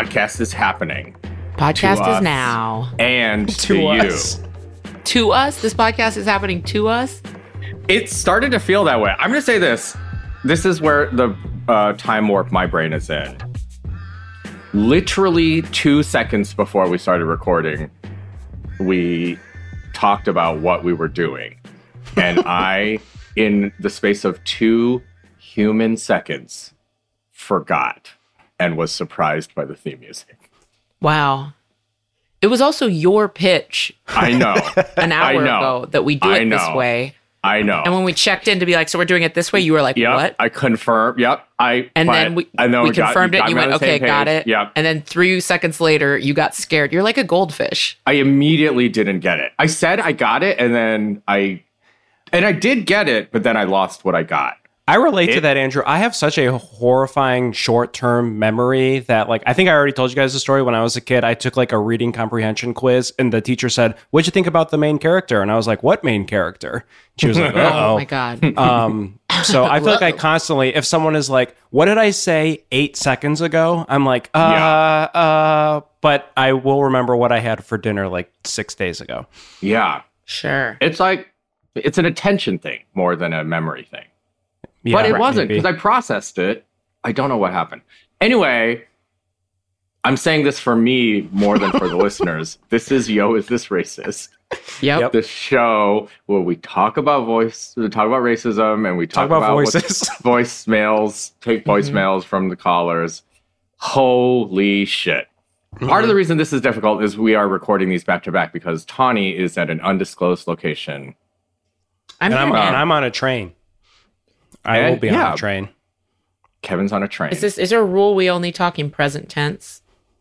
podcast is happening. Podcast is now. And to, To you. To us, this podcast is happening to us. It started to feel that way. I'm going to say this. This is where the uh, time warp my brain is in. Literally two seconds before we started recording, we talked about what we were doing. And I, in the space of two human seconds, forgot and was surprised by the theme music. Wow. It was also your pitch I know. an hour know. ago that we do it this way. I know. And when we checked in to be like, so we're doing it this way, you were like, Yep, what? I confirm. Yep, I. And then we, I know we got- confirmed it. And you went, okay, got it. Yep. And then three seconds later, you got scared. You're like a goldfish. I immediately didn't get it. I said I got it, and then I, and I did get it, but then I lost what I got. I relate to that, Andrew. I have such a horrifying short term memory that, like, I think I already told you guys the story. When I was a kid, I took like a reading comprehension quiz, and the teacher said, What'd you think about the main character? And I was like, What main character? She was like, Oh, Oh. my God. um, so I feel like I constantly, if someone is like, What did I say eight seconds ago? I'm like, Uh, Yeah. uh, but I will remember what I had for dinner like six days ago. Yeah, sure. it's like it's an attention thing more than a memory thing. Yeah, but it right, wasn't because I processed it. I don't know what happened. Anyway, I'm saying this for me more than for the listeners. This is Yo, is this racist? Yep. The show where we talk about voice, we talk about racism, and we talk, Talk about what- voices. voicemails, take mm-hmm. voicemails from the callers. Holy shit. Part of the mm-hmm. reason this is difficult is we are recording these back to back because Tawny is at an undisclosed location. I'm, and I'm, um, and I'm on a train. I And- will be on yeah. a train. Kevin's on a train. Is this is there a rule we only talk in present tense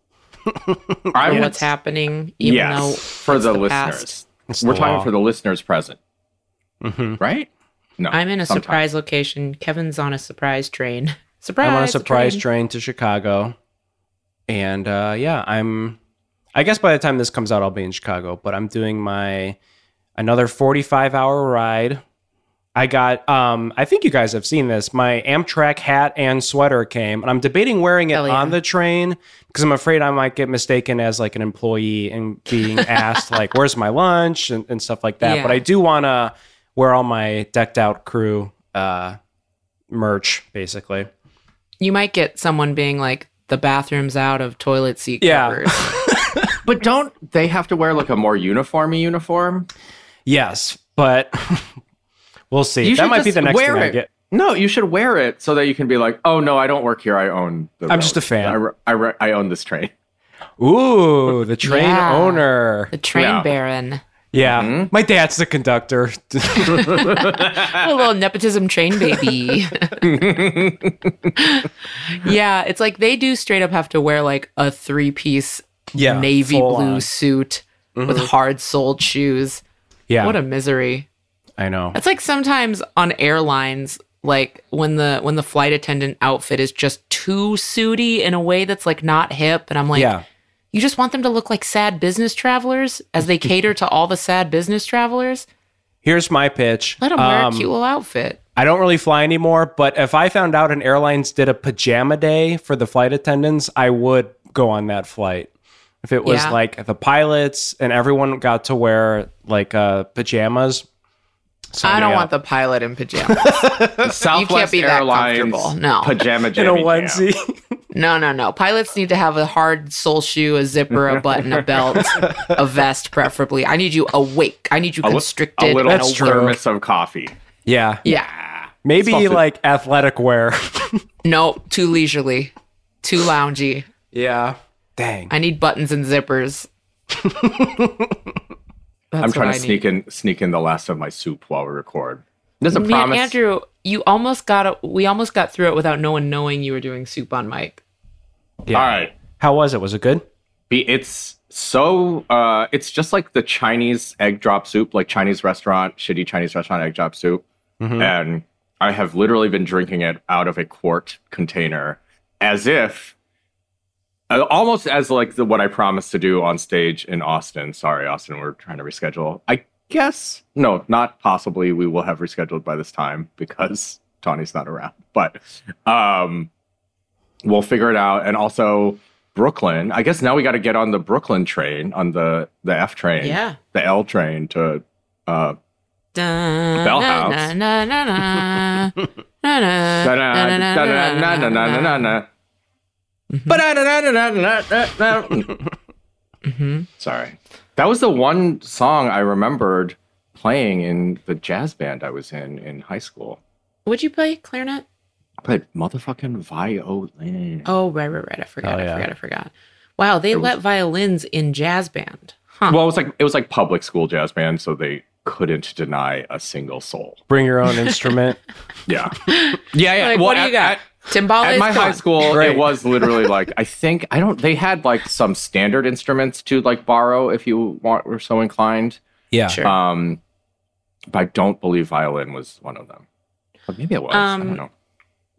I for would- what's happening, even yes, though for it's the, the listeners. past? It's We're the talking law. for the listeners present, hmm right? No, I'm in a sometime. surprise location. Kevin's on a surprise train. Surprise! I'm on a surprise train. train to Chicago, and uh, yeah, I'm. I guess by the time this comes out, I'll be in Chicago. But I'm doing my another 45 hour ride. I got. Um, I think you guys have seen this. My Amtrak hat and sweater came, and I'm debating wearing it Hell yeah. on the train because I'm afraid I might get mistaken as like an employee and being asked like, "Where's my lunch?" and, and stuff like that. Yeah. But I do want to wear all my decked out crew uh, merch, basically. You might get someone being like, "The bathroom's out of toilet seat Yeah. covers." But don't they have to wear like a more uniformy uniform? Yes, but we'll see. You that might be the next wear thing I it. get. No, you should wear it so that you can be like, oh no, I don't work here. I own. The I'm road. just a fan. I, re- I, re- I own this train. Ooh, the train Yeah. owner. the train Yeah. baron. Yeah, Mhm. my dad's the conductor. a little nepotism train baby. yeah, it's like they do straight up have to wear like a three piece yeah, navy blue on. Mm-hmm. suit with hard soled shoes. Yeah, What a misery. I know. It's like sometimes on airlines, like when the when the flight attendant outfit is just too suity in a way that's like not hip, and I'm like, yeah, you just want them to look like sad business travelers as they cater to all the sad business travelers. here's my pitch. Let them wear Um, a cute little outfit. I don't really fly anymore, but if I found out an airlines did a pajama day for the flight attendants, I would go on that flight. If it was Yeah. like the pilots and everyone got to wear like uh, pajamas. Sign I don't up. want the pilot in pajamas. Southwest be that Airlines comfortable. No. pajama in a jammy jam. onesie. No, no, no. Pilots need to have a hard sole shoe, a zipper, a button, a belt, a vest, preferably. I need you awake. I need you A li- constricted. A little and That's true. awake. thermos of coffee. yeah, Yeah. maybe Supposed like athletic wear. No, too leisurely, too loungy. yeah, dang. I need buttons and zippers. That's I'm trying to I sneak in sneak in the last of my soup while we record. There's a need. promise. Man, Andrew, you almost got it. We almost got through it without no one knowing you were doing soup on mic. Yeah. All right. How was it? Was it good? Be- It's so uh it's just like the Chinese egg drop soup, like Chinese restaurant, shitty Chinese restaurant egg drop soup. Mhm. And I have literally been drinking it out of a quart container as if almost as like the, what I promised to do on stage in Austin. Sorry, Austin, we're trying to reschedule. I guess no, not possibly. We will have rescheduled by this time because Tawny's not around. But um, we'll figure it out. And also, Brooklyn. I guess now we got to get on the Brooklyn train, on the the F train, Yeah. the L train to. uh Bell House. Mm-hmm. But mm-hmm. Sorry. That was the one song I remembered playing in the jazz band I was in in high school. Would you play clarinet? I played motherfucking violin. Oh, right, right, right. I forgot. Oh, yeah. I forgot. I forgot. Wow, they it let was... violins in jazz band. Huh. Well, it was like it was like public school jazz band, so they couldn't deny a single soul. Bring your own instrument. yeah. Yeah, yeah. Like, well, what do you at, got? At, Timbale. At my high school, Great. it was literally like I think I don't. They had like some standard instruments to like borrow if you want were so inclined. Yeah. Sure. Um, but I don't believe violin was one of them. But maybe it was. I Um, don't know.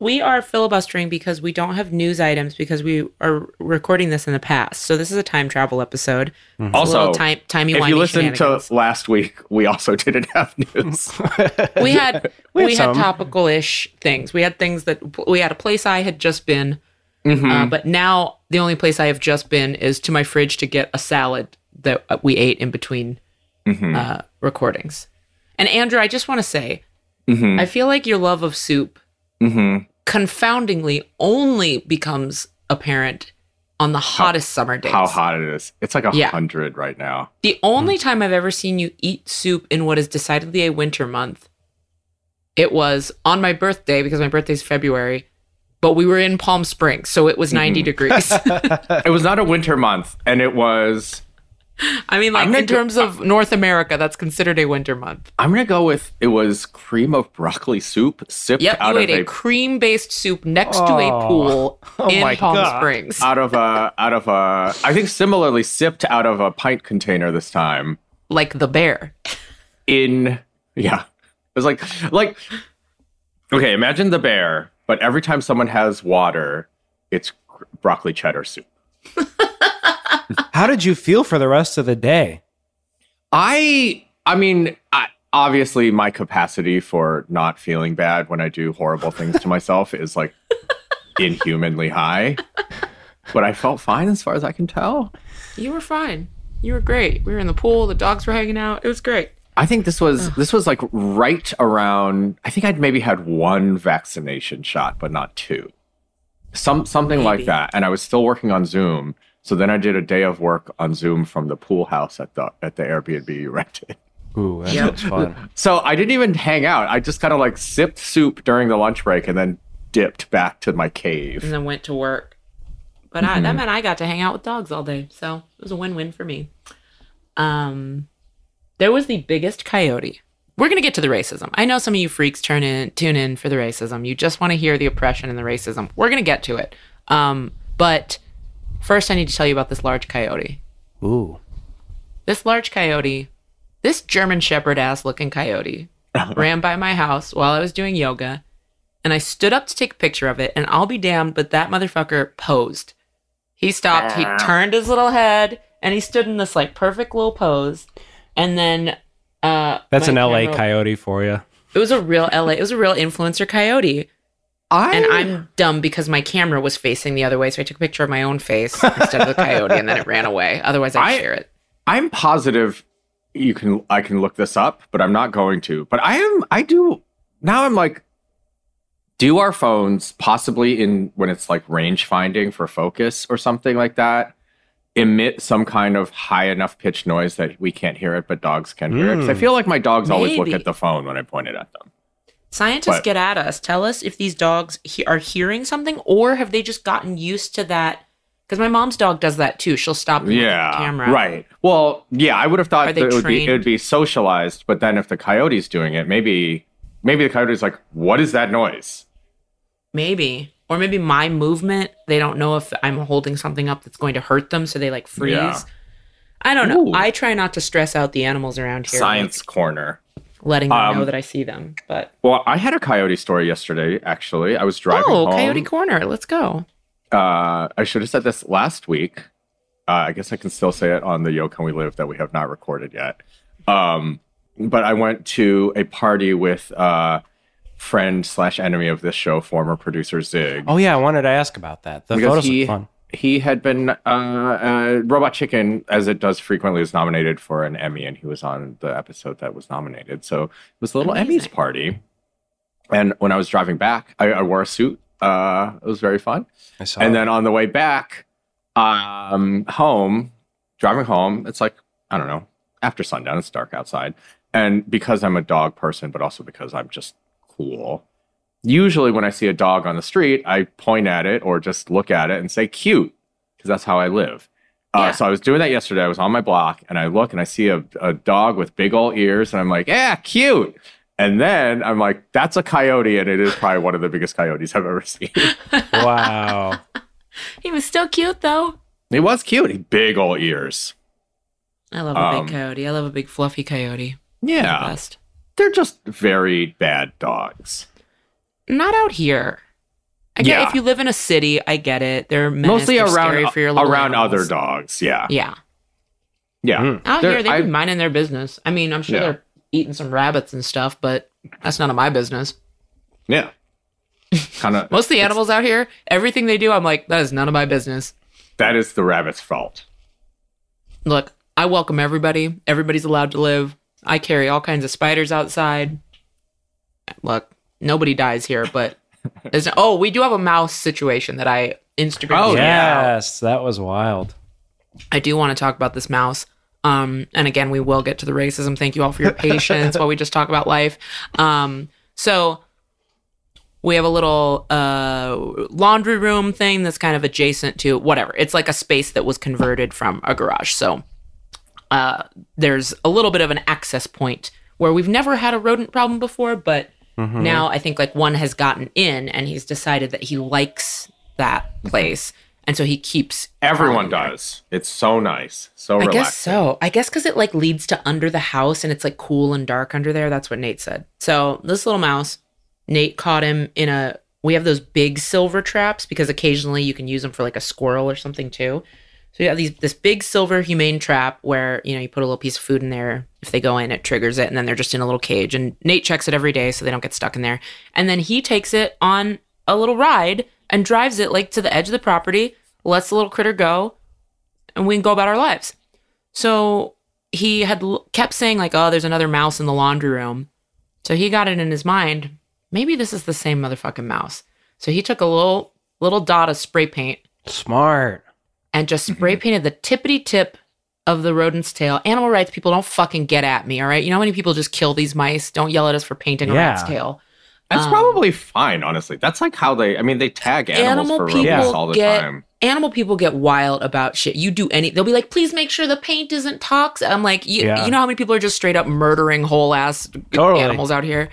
We are filibustering because we don't have news items because we are recording this in the past. So this is a time travel episode. A Also, time, timey If you listened to last week, we also didn't have news. we had We we had had, topical ish things. We had things that we had a place I had just been, Mhm. uh, but now the only place I have just been is to my fridge to get a salad that uh, we ate in between Mhm. uh, recordings. And Andrew, I just want to say, Mhm. I feel like your love of soup Mhm. confoundingly only becomes apparent on the hottest summer days. How hot it is! It's like a Yeah. hundred right now. The only time I've ever seen you eat soup in what is decidedly a winter month, it was on my birthday because my birthday's February, but we were in Palm Springs, so it was 90 degrees. It was not a winter month, and it was. I mean, like I'm in go- terms of North America, that's considered a winter month. I'm gonna go with it was cream of broccoli soup sipped Yep, out you of a a cream-based soup next to a Oh. pool Oh in Palm God. Springs. out of a out of a I think similarly sipped out of a pint container this time like the bear. in yeah it was like like okay imagine the bear but every time someone has water it's cr- broccoli cheddar soup How did you feel for the rest of the day? I I mean I, obviously my capacity for not feeling bad when I do horrible things to myself is like inhumanly high but I felt fine as far as I can tell You were fine. You were great. We were in the pool. The dogs were hanging out. It was great. I think this was this was like right around. I think I'd maybe had one vaccination shot, but not two. Some something like that, and I was still working on Zoom. So then I did a day of work on Zoom from the pool house at the at the Airbnb you rented. Ooh, that Yep. fun. So I didn't even hang out. I just kind of like sipped soup during the lunch break and then dipped back to my cave. and then went to work. But I, that meant I got to hang out with dogs all day, so it was a win-win for me. Um, there was the biggest coyote. We're gonna get to the racism. I know some of you freaks turn in, tune in for the racism. You just want to hear the oppression and the racism. We're gonna get to it. Um, but first, I need to tell you about this large coyote. Ooh. This large coyote, this German Shepherd ass looking coyote, ran by my house while I was doing yoga, and I stood up to take a picture of it. And I'll be damned, but that motherfucker posed. He stopped, he turned his little head, and he stood in this like perfect little pose. And then uh That's an LA coyote for you. It was a real LA, it was a real influencer coyote. I And I'm dumb because my camera was facing the other way, so I took a picture of my own face instead of the coyote, and then it ran away. Otherwise, I'd I- share it. I'm positive you can I can look this up, but I'm not going to. But I am I do now I'm like do our phones possibly in when it's like range finding for focus or something like that emit some kind of high enough pitch noise that we can't hear it but dogs can hear it 'Cause I Mm. feel like my dogs always look at the phone when I point it at them. Scientists But- get at us. Tell us if these dogs he- are hearing something, or have they just gotten used to that? Because my mom's dog does that too. She'll stop Yeah, the camera. right. Well, yeah, I would have thought that it would be it would be socialized, but then if the coyote's doing it, maybe maybe the coyote's like, "What is that noise?" Maybe, or maybe my movement. They don't know if I'm holding something up that's going to hurt them, so they like freeze. Yeah. I don't know. Ooh. I try not to stress out the animals around here. Science corner. Like, letting them Um, know that I see them. But Well, I had a coyote story yesterday. Actually, I was driving oh, home. Coyote Corner, let's go. Uh, I should have said this last week. Uh, I guess I can still say it on the Yo Can We Live that we have not recorded yet. Um, but I went to a party with uh, friend slash enemy of this show, former producer Zig. Oh yeah, I wanted to ask about that. The Because photos he- look fun. He had been uh, uh, Robot Chicken, as it does frequently, is nominated for an Emmy, and he was on the episode that was nominated. So it was a little Amazing. Emmys party. And when I was driving back, I, I wore a suit. Uh, it was very fun. I saw and that. then on the way back um home driving home it's like i don't know after sundown it's dark outside and because i'm a dog person but also because i'm just cool usually when i see a dog on the street i point at it or just look at it and say cute because that's how i live Yeah. uh, so i was doing that yesterday i was on my block and i look and i see a, a dog with big old ears and i'm like yeah cute and then i'm like that's a coyote and it is probably one of the biggest coyotes i've ever seen wow. He was still cute though. He was cute. He big old ears. I love a Um, big coyote. I love a big fluffy coyote. They're the Yeah, they're just very bad dogs. Not out here. I get Yeah. if you live in a city, I get it. They're menaced, Mostly they're around scary for your little around animals. other dogs. Yeah, Yeah, yeah. Mm. out They're- here they've I- been minding their business. I mean, I'm sure Yeah. they're eating some rabbits and stuff, but that's none of my business. yeah. Kind of. Most of the animals out here, everything they do, I'm like, that is none of my business. That is the rabbit's fault. Look, I welcome everybody. Everybody's allowed to live. I carry all kinds of spiders outside. Look, nobody dies here, but there's oh, we do have a mouse situation that I Instagram. Oh, yeah. yes, that was wild. I do want to talk about this mouse. Um, and again, we will get to the racism. Thank you all for your patience while we just talk about life. Um, so we have a little uh, laundry room thing that's kind of adjacent to whatever. It's like a space that was converted from a garage. So uh, there's a little bit of an access point where we've never had a rodent problem before, but Mm-hmm. now I think like one has gotten in and he's decided that he likes that mm-hmm. place. And so he keeps Everyone crawling there. does. It's so nice. So I relaxing. guess so. I guess because it like leads to under the house and it's like cool and dark under there. That's what Nate said. So this little mouse, Nate caught him in a. We have those big silver traps because occasionally you can use them for like a squirrel or something too. So you have these this big silver humane trap where you know you put a little piece of food in there. If they go in, it triggers it, and then they're just in a little cage. And Nate checks it every day so they don't get stuck in there. And then he takes it on a little ride and drives it like to the edge of the property, lets the little critter go, and we can go about our lives. So he had l- kept saying like, "Oh, there's another mouse in the laundry room." So he got it in his mind. Maybe this is the same motherfucking mouse. So he took a little little dot of spray paint Smart. And just spray painted the tippity tip of the rodent's tail. Animal rights people don't fucking get at me, all right? You know how many people just kill these mice? Don't yell at us for painting a Yeah. rat's tail. That's Um, probably fine, honestly. That's like how they. I mean, they tag animals Animal for people rodents all the get time. animal people get wild about shit. You do any, they'll be like, "Please make sure the paint isn't toxic." I'm like, you, Yeah. you know how many people are just straight up murdering whole ass Totally. animals out here.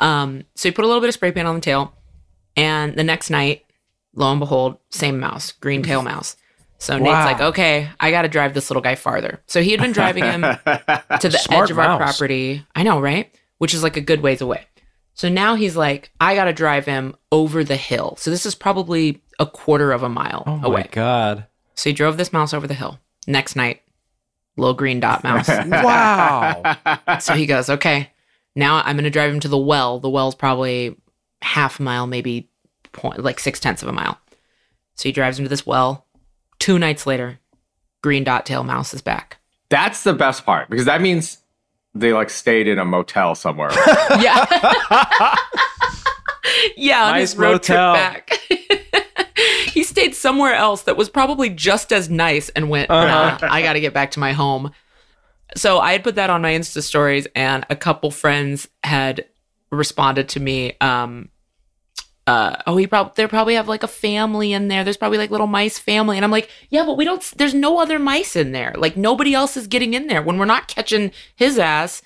Um, so you put a little bit of spray paint on the tail, and the next night, lo and behold, same mouse, green tail mouse. So Nate's like, okay, I got to drive this little guy farther. So he had been driving him to the Smart edge of our property. I know, right? Which is like a good ways away. So now he's like, I got to drive him over the hill. So this is probably a quarter of a mile away. Oh my god. So he drove this mouse over the hill. Next night, little green dot mouse. Wow. so he goes, okay, now I'm going to drive him to the well. The well's probably half a mile, maybe point, like six tenths of a mile. So he drives him to this well. Two nights later, green dot tail mouse is back. That's the best part because that means they like stayed in a motel somewhere. Yeah. yeah, on Nice his road motel. trip back. he stayed somewhere else that was probably just as nice and went, Uh-huh. nah, I got to get back to my home. So I had put that on my Insta stories, and a couple friends had responded to me. Um, uh, oh, he probably they probably have like a family in there. There's probably like little mice family, and I'm like, yeah, but we don't. There's no other mice in there. Like nobody else is getting in there when we're not catching his ass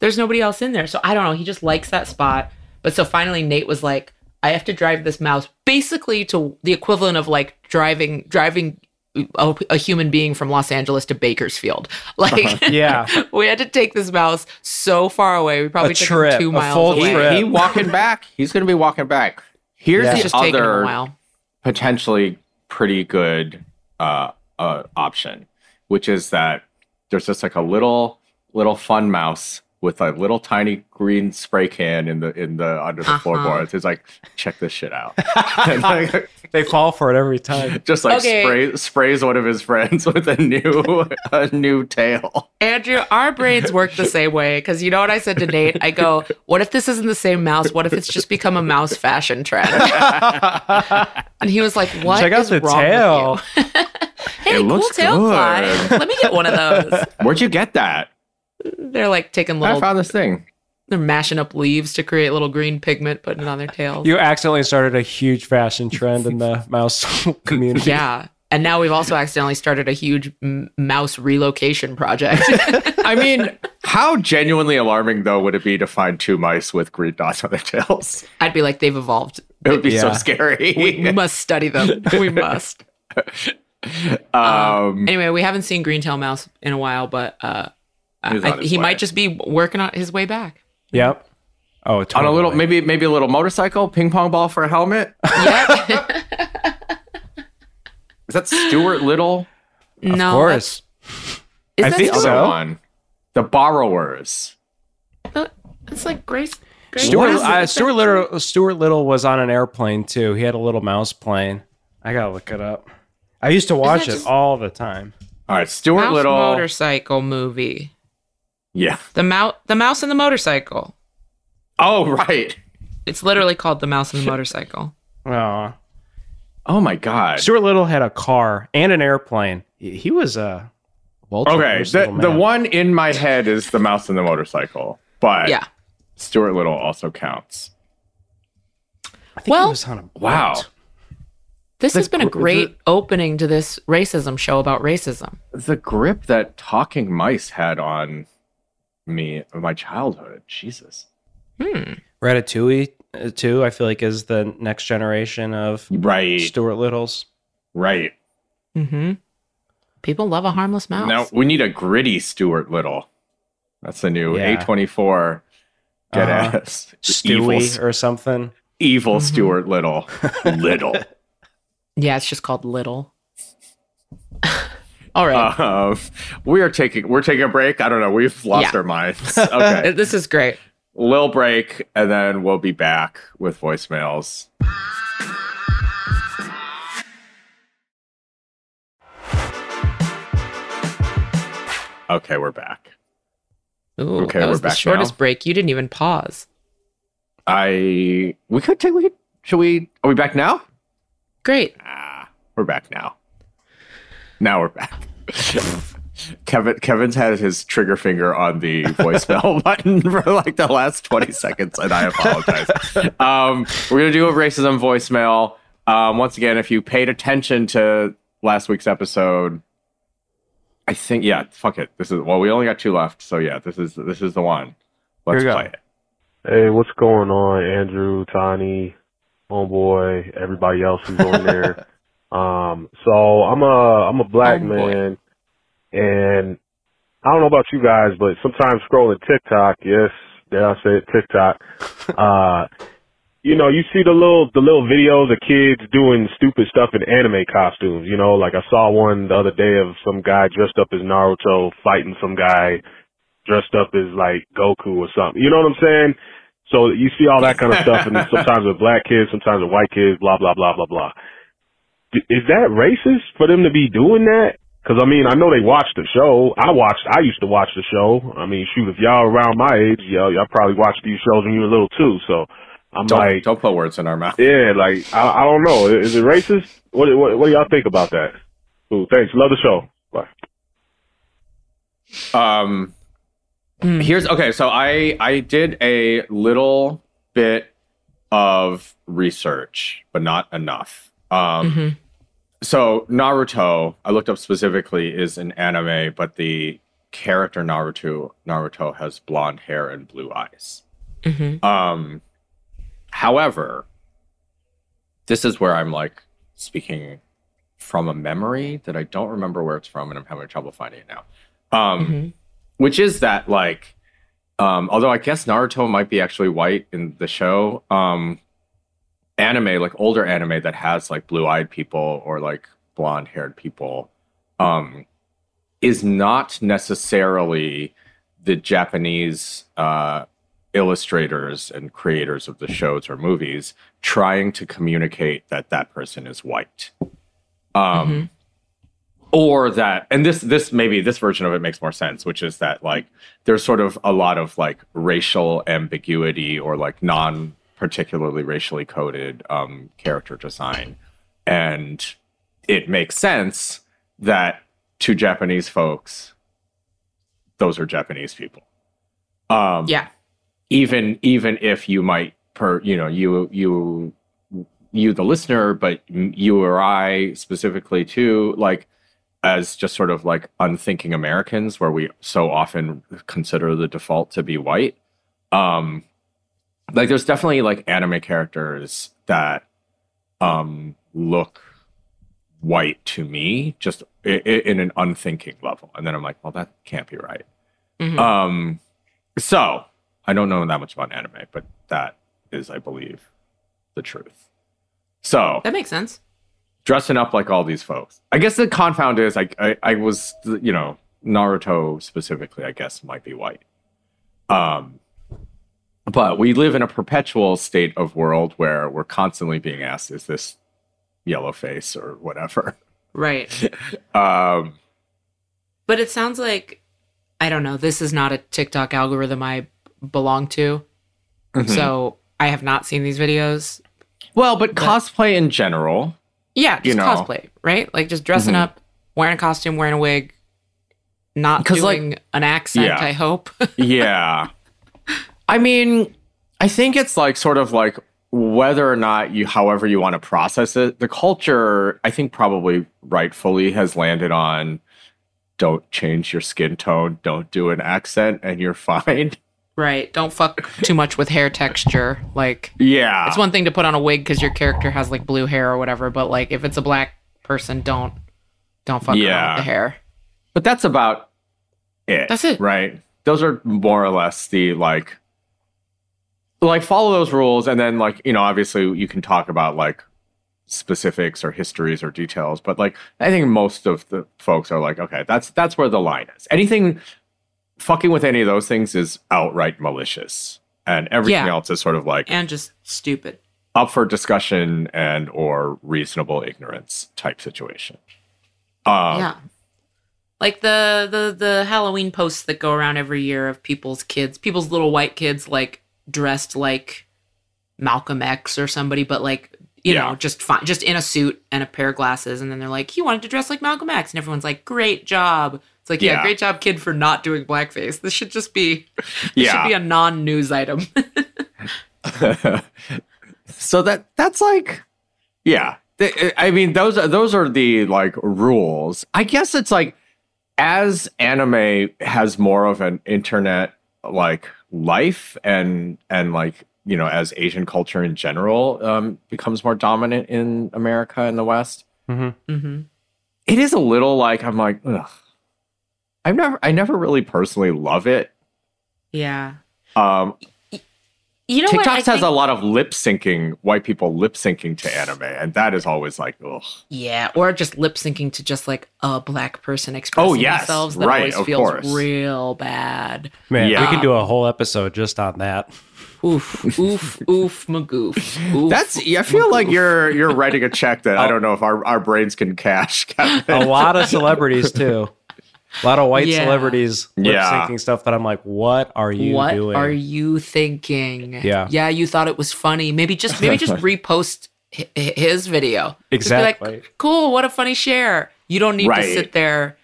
there's nobody else in there. So I don't know. He just likes that spot. But so finally, Nate was like, I have to drive this mouse basically to the equivalent of like driving driving a, a human being from Los Angeles to Bakersfield. Like, Yeah. we had to take this mouse so far away. We probably A took trip, him two a miles full away. he, trip. he walking back. He's going to be walking back. Here's Yeah. The just taking a other while. potentially pretty good uh, uh, option, which is that there's just like a little little fun mouse with a little tiny green spray can in the in the under the Uh-huh. floorboards. It's like, check this shit out. And, like, They fall for it every time. just like Okay. spray, sprays one of his friends with a new a new tail. Andrew, our brains work the same way because you know what I said to Nate? I go, "What if this isn't the same mouse? What if it's just become a mouse fashion trend?" and he was like, "What Check out is the wrong tail. with you?" hey, It cool looks tail good. Let me get one of those. Where'd you get that? They're like taking little. I little, found this thing. they're mashing up leaves to create little green pigment, putting it on their tails. You accidentally started a huge fashion trend in the mouse community. yeah. And now we've also accidentally started a huge m- mouse relocation project. I mean, how genuinely alarming though would it be to find two mice with green dots on their tails? I'd be like, they've evolved. It would be so scary. We must study them. We must. um, Anyway, we haven't seen Green Tail Mouse in a while, but uh, He's I, he way. might just be working on his way back. Yep. Oh, on a little, maybe maybe a little motorcycle, ping pong ball for a helmet. Yeah. Is that Stuart Little? no. Of course. that's- I Is that think Stuart? so. Other one, the borrowers. It's like Grace. Grace Stuart, uh, Stuart Little. Stuart Little was on an airplane too. He had a little mouse plane. I gotta look it up. I used to watch it just- all the time. All right, Stuart Mouse Little. motorcycle movie. Yeah. The mouse, the mouse and the motorcycle. Oh right. It's literally called the mouse and the motorcycle. Oh, Oh my god. Stuart Little had a car and an airplane. He he was a Okay, the, the one in my head is the mouse and the motorcycle, but Yeah. Stuart Little also counts. I think Well- he was on a boat. Wow. This has been a gr- great opening to this racism show about racism. The grip that talking mice had on me of my childhood. Jesus. Hmm. Ratatouille uh, too. I feel like is the next generation of Right. Stuart Littles. Right. Mm-hmm. People love a harmless mouse. Now we need a gritty Stuart Little. That's the new A24 get Uh-huh. ass. Evil, Stewie or something. evil Mhm. Stuart Little. Little. Yeah, it's just called Little. All right. Um, we are taking we're taking a break. I don't know. We've lost Yeah. our minds. Okay. this is great. Little break, and then we'll be back with voicemails. Okay, we're back. Ooh, Okay, that we're was the back shortest now. break. You didn't even pause. I we could take we could should we are we back now? Great. Ah, we're back now. Now we're back. Kevin Kevin's had his trigger finger on the voicemail button for like the last 20 seconds, and I apologize. um, we're gonna do a racism voicemail. Um, once again, if you paid attention to last week's episode, I think yeah, fuck it. This is well, we only got two left, so yeah, this is this is the one. Let's Here we go. play it. Hey, what's going on, Andrew, Tawny, homeboy, everybody else who's on there? um, so I'm a I'm a black Homeboy. man, and I don't know about you guys, but sometimes scrolling TikTok, yes, dare I say it, TikTok, uh, you know, you see the little the little videos of kids doing stupid stuff in anime costumes. You know, like I saw one the other day of some guy dressed up as Naruto fighting some guy dressed up as like Goku or something. You know what I'm saying? So you see all that kind of stuff, and sometimes with black kids, sometimes with white kids, blah blah blah blah blah. D- Is that racist for them to be doing that? Because I mean, I know they watched the show. I watched. I used to watch the show. I mean, shoot, if y'all around my age, y'all, y'all probably watched these shows when you were little too. So I'm Don't, like, don't put words in our mouth. yeah, like I, I don't know. Is it racist? What, what what do y'all think about that? Ooh, thanks. Love the show. Bye. Um, Mm. here's okay. So I I did a little bit of research, but not enough. Um, Mhm. so Naruto, I looked up specifically, is an anime, but the character Naruto Naruto has blonde hair and blue eyes. Mhm. Um, however, this is where I'm like speaking from a memory that I don't remember where it's from, and I'm having trouble finding it now. Um, Mhm. which is that like, um, although I guess Naruto might be actually white in the show, um, anime like older anime that has like blue-eyed people or like blonde-haired people, um, is not necessarily the Japanese uh, illustrators and creators of the shows or movies trying to communicate that that person is white. Um, or that and this this maybe this version of it makes more sense which is that like there's sort of a lot of like racial ambiguity or like non particularly racially coded um character design and it makes sense that to japanese folks those are japanese people um Yeah. even even if you might per you know you you you the listener but you or i specifically too like as just sort of like unthinking americans where we so often consider the default to be white um like there's definitely like anime characters that um look white to me just i- i- in an unthinking level and then i'm like well that can't be right Mhm. um so I don't know that much about anime, but that is, I believe, the truth. So that makes sense. dressing up like all these folks. I guess the confound is I, I, I was, you know, Naruto specifically, I guess, might be white. Um, but we live in a perpetual state of world where we're constantly being asked, "Is this yellow face or whatever?" Right. Um, But it sounds like I don't know. This is not a TikTok algorithm I belong to, mhm. so I have not seen these videos. well, but cosplay in general, Yeah, just You know. cosplay, right? Like just dressing Mhm. up, wearing a costume, wearing a wig, not 'Cause, like- doing an accent. Yeah. I hope. yeah. I mean, I think it's like sort of like whether or not you, however you want to process it, the culture, I think probably rightfully has landed on don't change your skin tone, don't do an accent, and you're fine. right. Don't fuck too much with hair texture. Like Yeah. it's one thing to put on a wig because your character has like blue hair or whatever, but like if it's a black person, don't don't fuck around Yeah. with the hair. but that's about it. That's it. Right. Those are more or less the like like follow those rules and then like, you know, obviously you can talk about like specifics or histories or details, but like I think most of the folks are like, okay, that's that's where the line is. Anything fucking with any of those things is outright malicious. And everything Yeah. else is sort of like And just stupid. up for discussion and or reasonable ignorance type situation. Um, yeah. Like the the the Halloween posts that go around every year of people's kids, people's little white kids like dressed like Malcolm X or somebody, but like you Yeah. know, just fine, just in a suit and a pair of glasses, and then they're like, "He wanted to dress like Malcolm X," and everyone's like, "Great job!" It's like, yeah, Yeah. great job, kid, for not doing blackface. This should just be, this Yeah. should be a non-news item. so that that's like yeah i mean those are those are the like rules i guess it's like as anime has more of an internet like life and and like you know as asian culture in general um becomes more dominant in america and the west. Hmm it is a little like i'm like ugh. I've never i never really personally love it. Yeah, um you know TikTok what? Has think- a lot of lip syncing, white people lip syncing to anime, and that is always like, ugh. Yeah, or just lip syncing to just like a black person expressing Oh, yes, themselves. That right, always of feels course. real bad. Man, Yeah. we can do a whole episode just on that. Oof, oof, oof, magoof. Oof. That's. I feel like you're you're writing a check that I oh. don't know if our, our brains can cash. A lot of celebrities too. A lot of white Yeah. celebrities lip Yeah. syncing stuff that I'm like, what are you doing? what doing? are you thinking? Yeah. yeah. You thought it was funny. Maybe just maybe just repost hi- hi- his video. Just be like, Exactly. cool. What a funny share. You don't need to sit there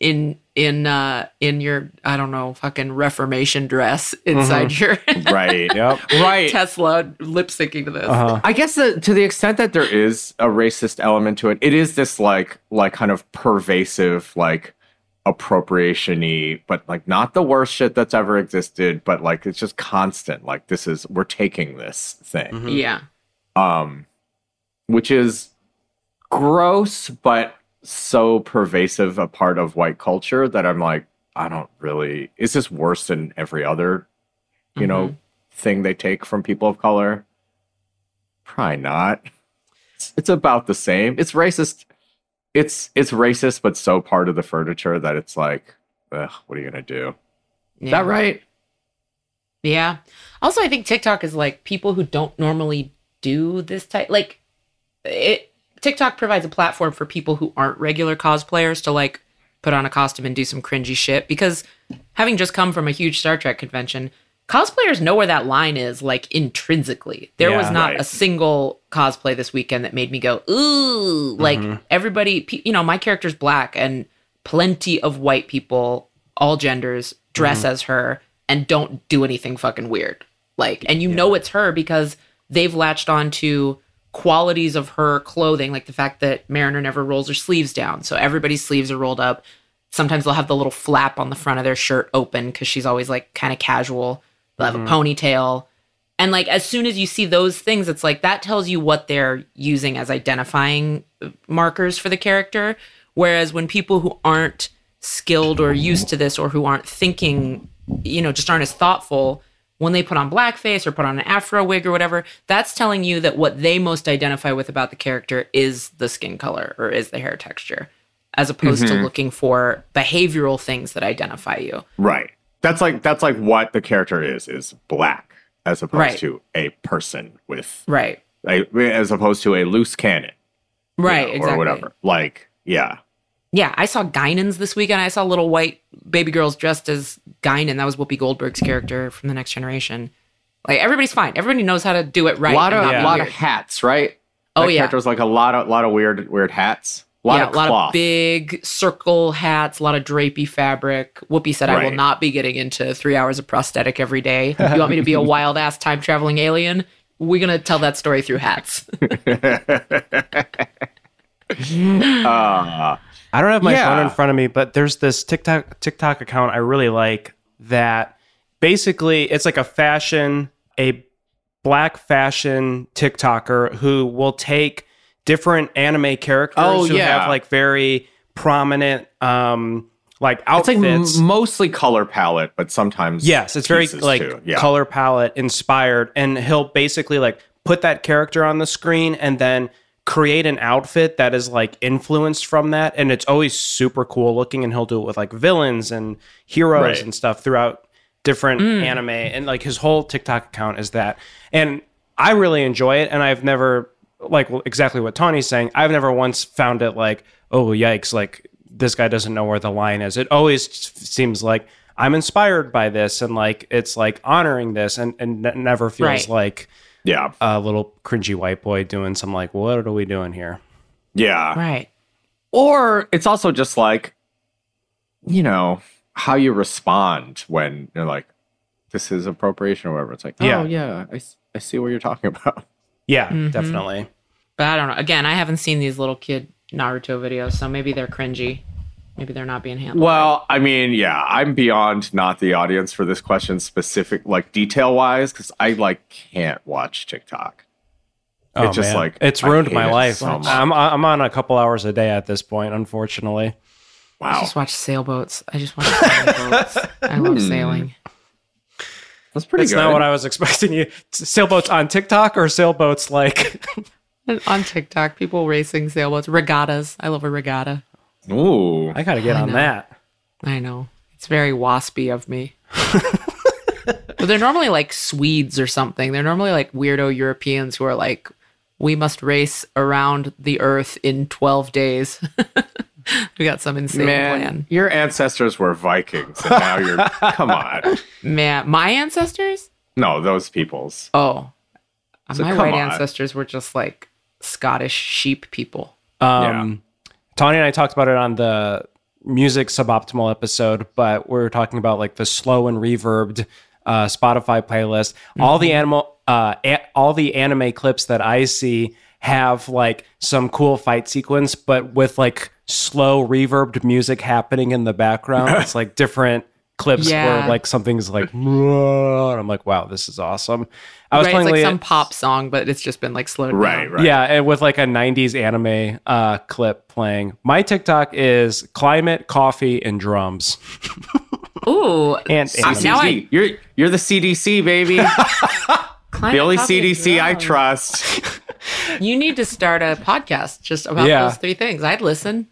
in in uh in your I don't know fucking Reformation dress inside your right. Yep. Right. Tesla lip syncing to this. Uh-huh. I guess that to the extent that there is a racist element to it, it is this like like kind of pervasive like appropriation-y, but like not the worst shit that's ever existed, but like it's just constant. Like this is we're taking this thing. Mhm. Yeah. um, which is gross, but so pervasive a part of white culture that I'm like, I don't really. Is this worse than every other, you know, thing they take from people of color? Probably not. It's, it's about the same. It's racist. It's it's racist, but so part of the furniture that it's like, ugh, what are you gonna do? Yeah. that right? Yeah. Also, I think TikTok is like people who don't normally do this type. Like, it TikTok provides a platform for people who aren't regular cosplayers to like put on a costume and do some cringy shit. Because having just come from a huge Star Trek convention, cosplayers know where that line is. Like intrinsically, there Yeah. was not Right. a single cosplay this weekend that made me go ooh. Like mm-hmm. everybody, you know, my character's black, and plenty of white people, all genders, dress mm-hmm. as her and don't do anything fucking weird. Like, and you know it's her because they've latched on to qualities of her clothing, like the fact that Mariner never rolls her sleeves down. So everybody's sleeves are rolled up. Sometimes they'll have the little flap on the front of their shirt open because she's always like kind of casual. They'll have a ponytail. And like as soon as you see those things, it's like that tells you what they're using as identifying uh, markers for the character. Whereas when people who aren't skilled or used to this or who aren't thinking, you know, just aren't as thoughtful, when they put on blackface or put on an afro wig or whatever, that's telling you that what they most identify with about the character is the skin color or is the hair texture, as opposed to looking for behavioral things that identify you. Right. That's like that's like what the character is is black as opposed Right. to a person with Right. a, as opposed to a loose cannon you Right. know, exactly. or whatever. Like yeah. Yeah, I saw Guinans this weekend. I saw little white baby girls dressed as Guinan. That was Whoopi Goldberg's character from The Next Generation. Like everybody's fine. Everybody knows how to do it right. a lot of not a be lot of hats, right? Oh, That yeah. character's like a lot of lot of weird weird hats. A lot yeah, of a lot cloth. of big circle hats, a lot of drapey fabric. Whoopi said, "I will not be getting into three hours of prosthetic every day. You want me to be a wild ass time traveling alien? We're gonna tell that story through hats." uh, I don't have my Yeah. phone in front of me, but there's this TikTok TikTok account I really like that basically it's like a fashion, a black fashion TikToker who will take different anime characters Oh, who yeah. have like very prominent um like it's outfits. like m- mostly color palette, but sometimes Yes, it's very like yeah. color palette inspired, and he'll basically like put that character on the screen and then create an outfit that is like influenced from that, and it's always super cool looking. And he'll do it with like villains and heroes Right. and stuff throughout different anime, and like his whole TikTok account is that, and I really enjoy it, and I've never like well, exactly what Tawny's saying. I've never once found it like, oh yikes, like this guy doesn't know where the line is. It always seems like I'm inspired by this and like it's like honoring this and and it never feels Right. like yeah, a little cringy white boy doing some like what are we doing here? yeah. right. Or it's also just like, you know, how you respond when you're like, this is appropriation or whatever. It's like, Yeah. oh yeah, I see what you're talking about. Yeah, Mm-hmm. definitely. But I don't know. Again, I haven't seen these little kid Naruto videos, so maybe they're cringy. Maybe they're not being handled. Well, I mean, yeah, I'm beyond not the audience for this question specific, like detail wise, because I like can't watch TikTok. Oh, It's just man. like, it's ruined my it life. so. I'm I'm on a couple hours a day at this point, unfortunately. I Wow, just watch sailboats. I just watch sailboats. I love Hmm. sailing. That's pretty That's good. not what I was expecting you. Sailboats on TikTok or sailboats like And on TikTok, people racing sailboats, regattas. I love a regatta. Ooh, I got to get I on know. that. I know. It's very waspy of me. but they're normally like Swedes or something. They're normally like weirdo Europeans who are like, we must race around the earth in 12 days. we got some insane man, plan. your ancestors were Vikings, and now you're. come on, Man, my ancestors? no, those people's. Oh, So my white on. ancestors were just like Scottish sheep people. Um, Tawny and I talked about it on the music suboptimal episode, but we are talking about like the slow and reverbed uh, Spotify playlist. All the animal, uh, a- all the anime clips that I see have like some cool fight sequence, but with like slow reverbed music happening in the background. it's like different clips Yeah. where like something's like, and I'm like, wow, this is awesome. I was right, it's playing like Lea- some pop song, but it's just been like slowed Right, down. right. yeah, and with like a 90s anime uh, clip playing. My TikTok is climate, coffee, and drums. Ooh, And anime. now I- CDC. you're you're the CDC baby. the only coffee and CDC I trust. You need to start a podcast just about Yeah. those three things. I'd listen.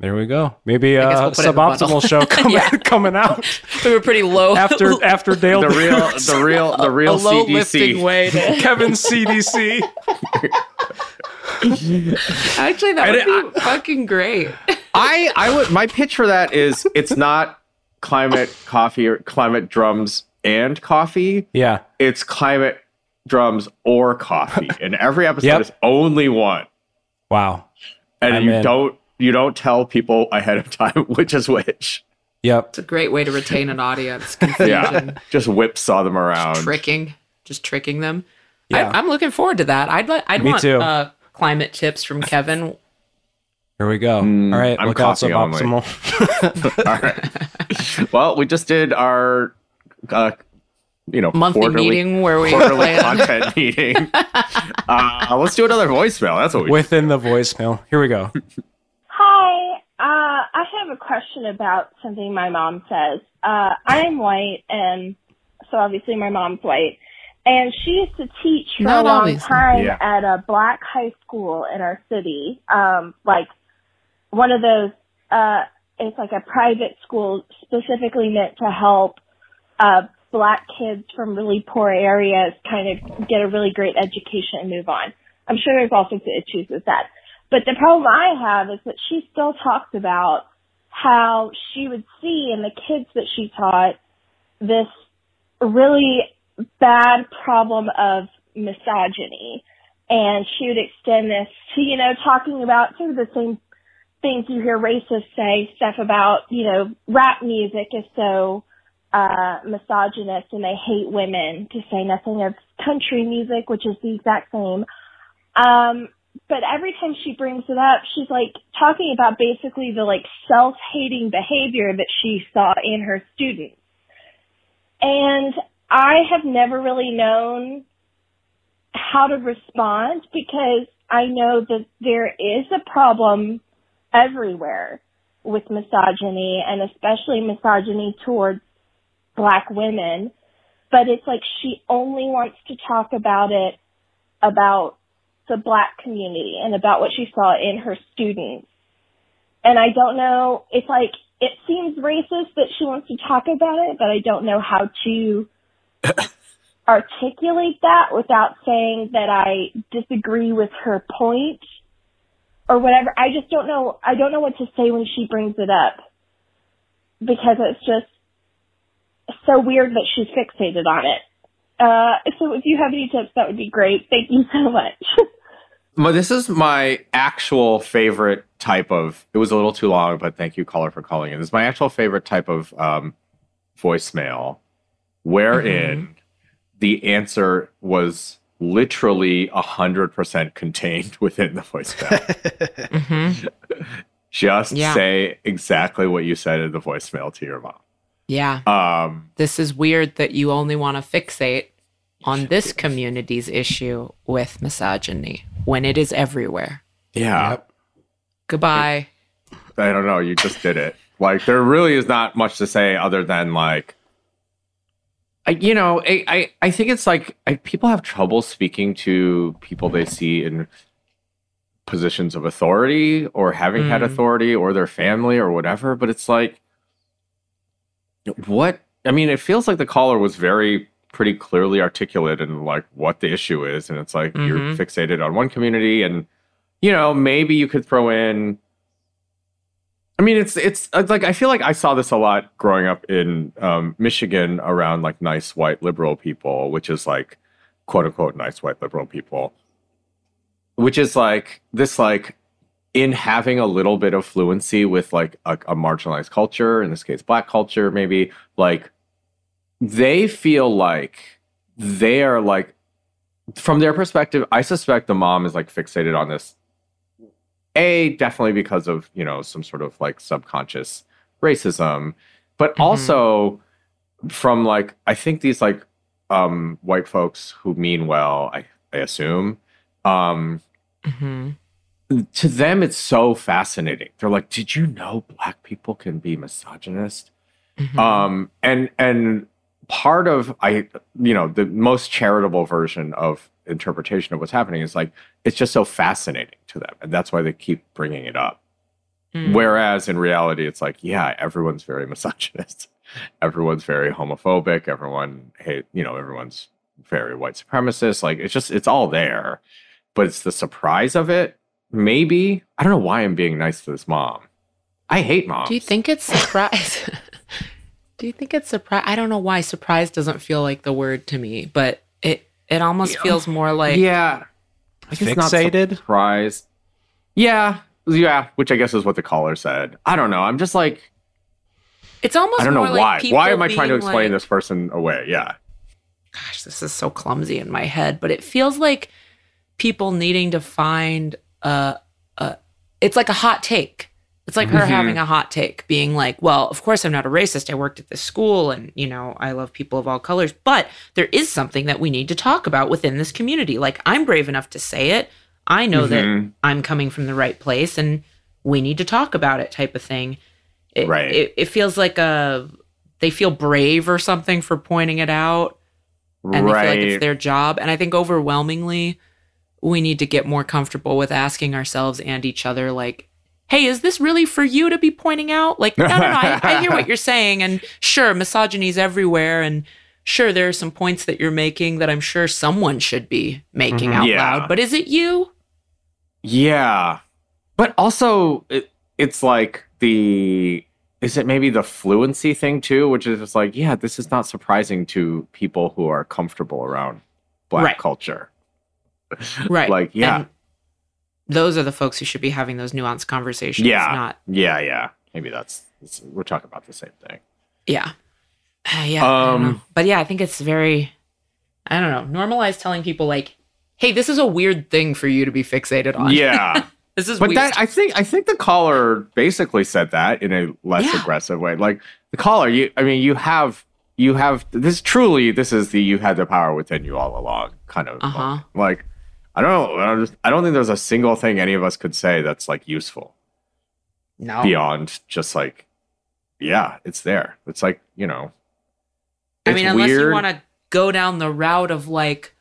There we go. Maybe a guess uh, we'll put it in the bundle. suboptimal show coming Yeah. coming out We were pretty low after after Dale The real, the real, the real a low lifting CDC. way to. Kevin CDC. Actually, that And would be fucking great. I, I would. My pitch for that is it's not climate coffee or climate drums and coffee. Yeah. It's climate drums or coffee, and every episode Yep. is only one. Wow. and I'm you in. don't you don't tell people ahead of time which is which. Yep. It's a great way to retain an audience. Yeah, Confusion, just whipsaw them around. tricking, just tricking them. Yeah. I, I'm looking forward to that. I'd like. I'd Me want too. Uh, climate tips from Kevin. Here we go. Mm, All right. I'm look out coffee only. suboptimal. All right. well, we just did our, uh, you know, Monthly quarterly, meeting where we quarterly plan. content meeting. Uh, let's do another voicemail. That's what we. Within the voicemail. Here we go. Hi. Uh, I have a question about something my mom says. Uh, I am white, and so obviously my mom's white. And she used to teach for Not a long always. time Yeah. at a black high school in our city. Um, like one of those, uh, it's like a private school specifically meant to help, uh, black kids from really poor areas kind of get a really great education and move on. I'm sure there's all sorts of issues with that. But the problem I have is that she still talks about how she would see in the kids that she taught this really bad problem of misogyny. And she would extend this to, you know, talking about sort of the same things you hear racists say, stuff about, you know, rap music is so uh misogynist and they hate women to say nothing of country music, which is the exact same. Um but every time she brings it up, she's like talking about basically the like self-hating behavior that she saw in her students. And I have never really known how to respond because I know that there is a problem everywhere with misogyny and especially misogyny towards black women. But it's like she only wants to talk about it about the black community and about what she saw in her students. And I don't know, it's like, it seems racist that she wants to talk about it, but I don't know how to articulate that without saying that I disagree with her point or whatever. I just don't know, I don't know what to say when she brings it up because it's just so weird that she's fixated on it. Uh, so if you have any tips, that would be great. Thank you so much. Well, this is my actual favorite type of. It was a little too long, but thank you, caller, for calling in. This is my actual favorite type of um, voicemail, wherein the answer was literally hundred percent contained within the voicemail. hmm Just Yeah. say exactly what you said in the voicemail to your mom. Yeah. Um, This is weird that you only want to fixate on this community's issue with misogyny when it is everywhere. yeah, Yep. Goodbye. I don't know. You just did it. Like there really is not much to say other than like, I, you know, I, I I think it's like I, people have trouble speaking to people they see in positions of authority or having had Mm. authority or their family or whatever. But it's like, what? I mean, it feels like the caller was very pretty clearly articulate in like what the issue is, and it's like you're Mhm. fixated on one community and you know, maybe you could throw in. I mean, it's it's it's like I feel like I saw this a lot growing up in um, Michigan around like nice white liberal people, which is like quote unquote nice white liberal people, which is like this like in having a little bit of fluency with like a, a marginalized culture, in this case, black culture, maybe like they feel like they are like from their perspective, I suspect the mom is like fixated on this. A definitely because of you know some sort of like subconscious racism, but Mhm. also from like I think these like um white folks who mean well, I I assume, um hmm to them it's so fascinating. They're like, did you know black people can be misogynist? Mm-hmm. um and and part of i you know the most charitable version of interpretation of what's happening is like it's just so fascinating to them and that's why they keep bringing it up Mm. Whereas in reality, it's like, yeah, everyone's very misogynist. Everyone's very homophobic. Everyone hate, you know, everyone's very white supremacist. Like it's just, it's all there. But it's the surprise of it. Maybe. I don't know why I'm being nice to this mom. I hate moms. Do you think it's surprise? Do you think it's surprise? I don't know why surprise doesn't feel like the word to me, but it it almost Yeah. feels more like yeah. I guess not Fixated? surprised. Yeah. Yeah. Which I guess is what the caller said. I don't know. I'm just like, it's almost I don't know more like why. people Why am I trying to explain like- this person away? Yeah. gosh, this is so clumsy in my head, but it feels like people needing to find a it's like a hot take. It's like her Mhm. having a hot take, being like, well, of course I'm not a racist. I worked at this school and, you know, I love people of all colors, but there is something that we need to talk about within this community. Like, I'm brave enough to say it. I know that Mhm. I'm coming from the right place and we need to talk about it type of thing. It, Right. It, it feels like a, they feel brave or something for pointing it out and they feel like it's their job. And I think overwhelmingly, we need to get more comfortable with asking ourselves and each other, like, hey, is this really for you to be pointing out? Like, no, no, no, I, I hear what you're saying. And sure, misogyny's everywhere. And sure, there are some points that you're making that I'm sure someone should be making Mhm. out Yeah. loud. But is it you? Yeah. But also, it, it's like the, is it maybe the fluency thing too? Which is just like, yeah, this is not surprising to people who are comfortable around black Right. culture. Right. Like, yeah. And those are the folks who should be having those nuanced conversations. Yeah. Not, Yeah. Yeah. Maybe that's, we're talking about the same thing. yeah. Uh, yeah. Um. But yeah, I think it's very, I don't know, normalize telling people, like, hey, this is a weird thing for you to be fixated on. Yeah. This is but weird. that I think I think the caller basically said that in a less Yeah. aggressive way. Like the caller, you I mean you have you have this truly this is the you had the power within you all along kind of Uh-huh. like I don't know I don't, just, I don't think there's a single thing any of us could say that's like useful no. beyond just like yeah it's there it's like you know I mean, unless you want to go down the route of like,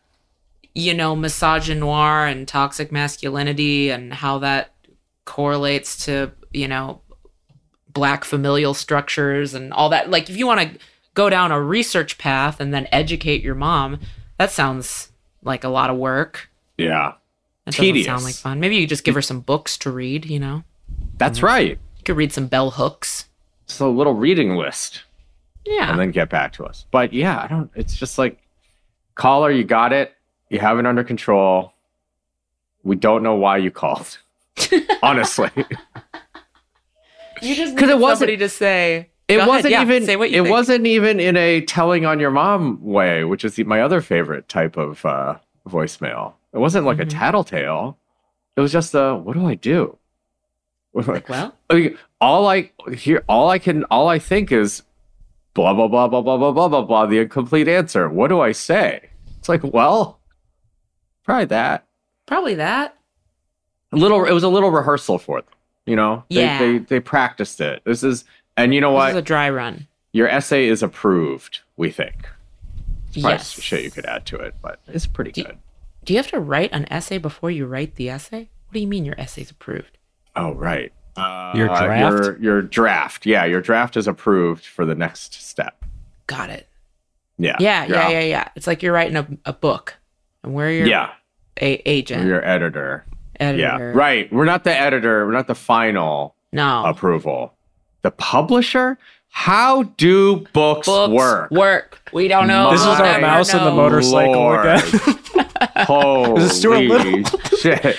you know, misogynoir and toxic masculinity and how that correlates to, you know, black familial structures and all that. Like, if you want to go down a research path and then educate your mom, that sounds like a lot of work. Yeah That doesn't sound like fun. Maybe you just give her some books to read, you know? that's right You could read some bell hooks. it's a little reading list Yeah. and then get back to us. But yeah, I don't. It's just like caller, you got it. You have it under control. We don't know why you called. Honestly, you just 'Cause need it wasn't- somebody to say. it wasn't yeah, even. say what you it think. wasn't even in a telling on your mom way, which is my other favorite type of uh, voicemail. It wasn't like Mhm. a tattletale. It was just a what do I do? Like, well, I mean, all I hear, all I can, all I think is blah blah blah blah blah blah blah blah blah. The incomplete answer. What do I say? It's like, well, probably that. probably that. A little. It was a little rehearsal for them. You know. They, Yeah. They they practiced it. This is, and you know what? This what? is a dry run. Your essay is approved. We think. Probably Yes. some shit you could add to it, but it's pretty Do- good. Do you have to write an essay before you write the essay? What do you mean your essay's approved? Oh right. Uh, Your draft? Your, your draft. Yeah, your draft is approved for the next step. Got it. Yeah. Yeah, yeah, yeah, yeah. It's like you're writing a, a book, and we're your Yeah. a- agent, Your editor. editor. Yeah, right. We're not the editor. We're not the final No, approval. The publisher? How do books, books work? Work. We don't know. This is We'll our mouse and the motorcycle Lord. again. Holy Is Stuart Little? shit.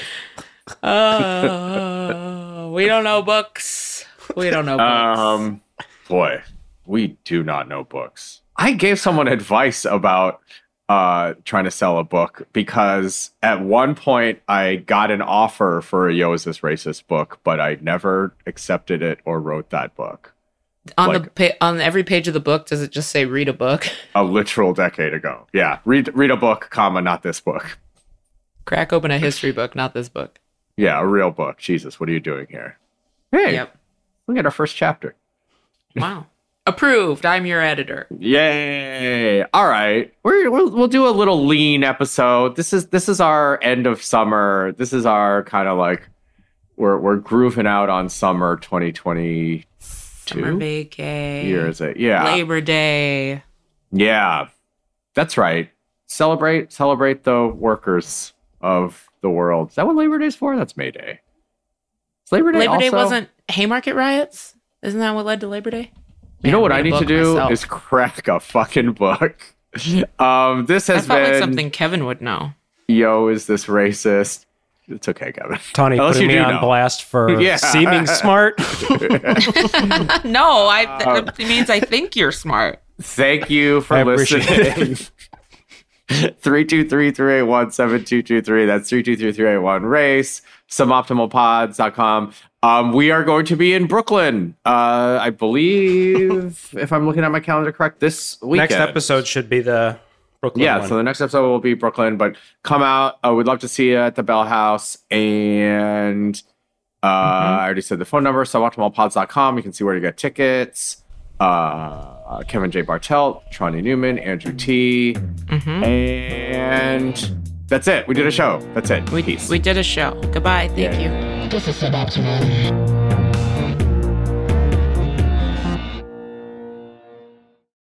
Uh, we don't know books. We don't know books. Um, boy, we do not know books. I gave someone advice about uh, trying to sell a book because at one point I got an offer for a Yo Is This Racist book, but I never accepted it or wrote that book. On the pa- on every page of the book, does it just say read a book? A literal decade ago. Yeah, read read a book, comma, not this book. Crack open a history book, not this book. Yeah, a real book. Jesus, what are you doing here? Hey, Yep. look at our first chapter. Wow. Approved. I'm your editor. Yay! All right, We're, we'll we'll do a little lean episode. This is this is our end of summer. This is our kind of like we're we're grooving out on summer 2022. Summer vacay. Year is it? Yeah. Labor Day. Yeah. That's right. Celebrate celebrate the workers of the world. Is that what Labor Day's for? That's May Day. Is Labor Day Labor Day wasn't Haymarket riots? Isn't that what led to Labor Day? You know what I need to do myself. is crack a fucking book. Um, this I has felt been like something Kevin would know. yo. Is this racist? It's okay, Kevin. Tawny Unless putting you me on know. blast for Yeah. seeming smart. no, I Uh, that means I think you're smart. Thank you for I appreciate listening. Three two three three eight one seven two two three. That's three two three three eight one race. Suboptimalpods.com. Um, we are going to be in Brooklyn. Uh, I believe, if I'm looking at my calendar correct, this weekend. Next episode should be the Brooklyn Yeah, one. so the next episode will be Brooklyn, but come out. Uh, we'd love to see you at the Bell House. And uh, I already said the phone number, so suboptimalpods.com. You can see where to get tickets. Uh, Kevin J. Bartelt, Tawny Newsome, Andrew Ti. And that's it. We did a show. That's it. We, Peace. we did a show. Goodbye. Thank Yeah. you. This is suboptimal.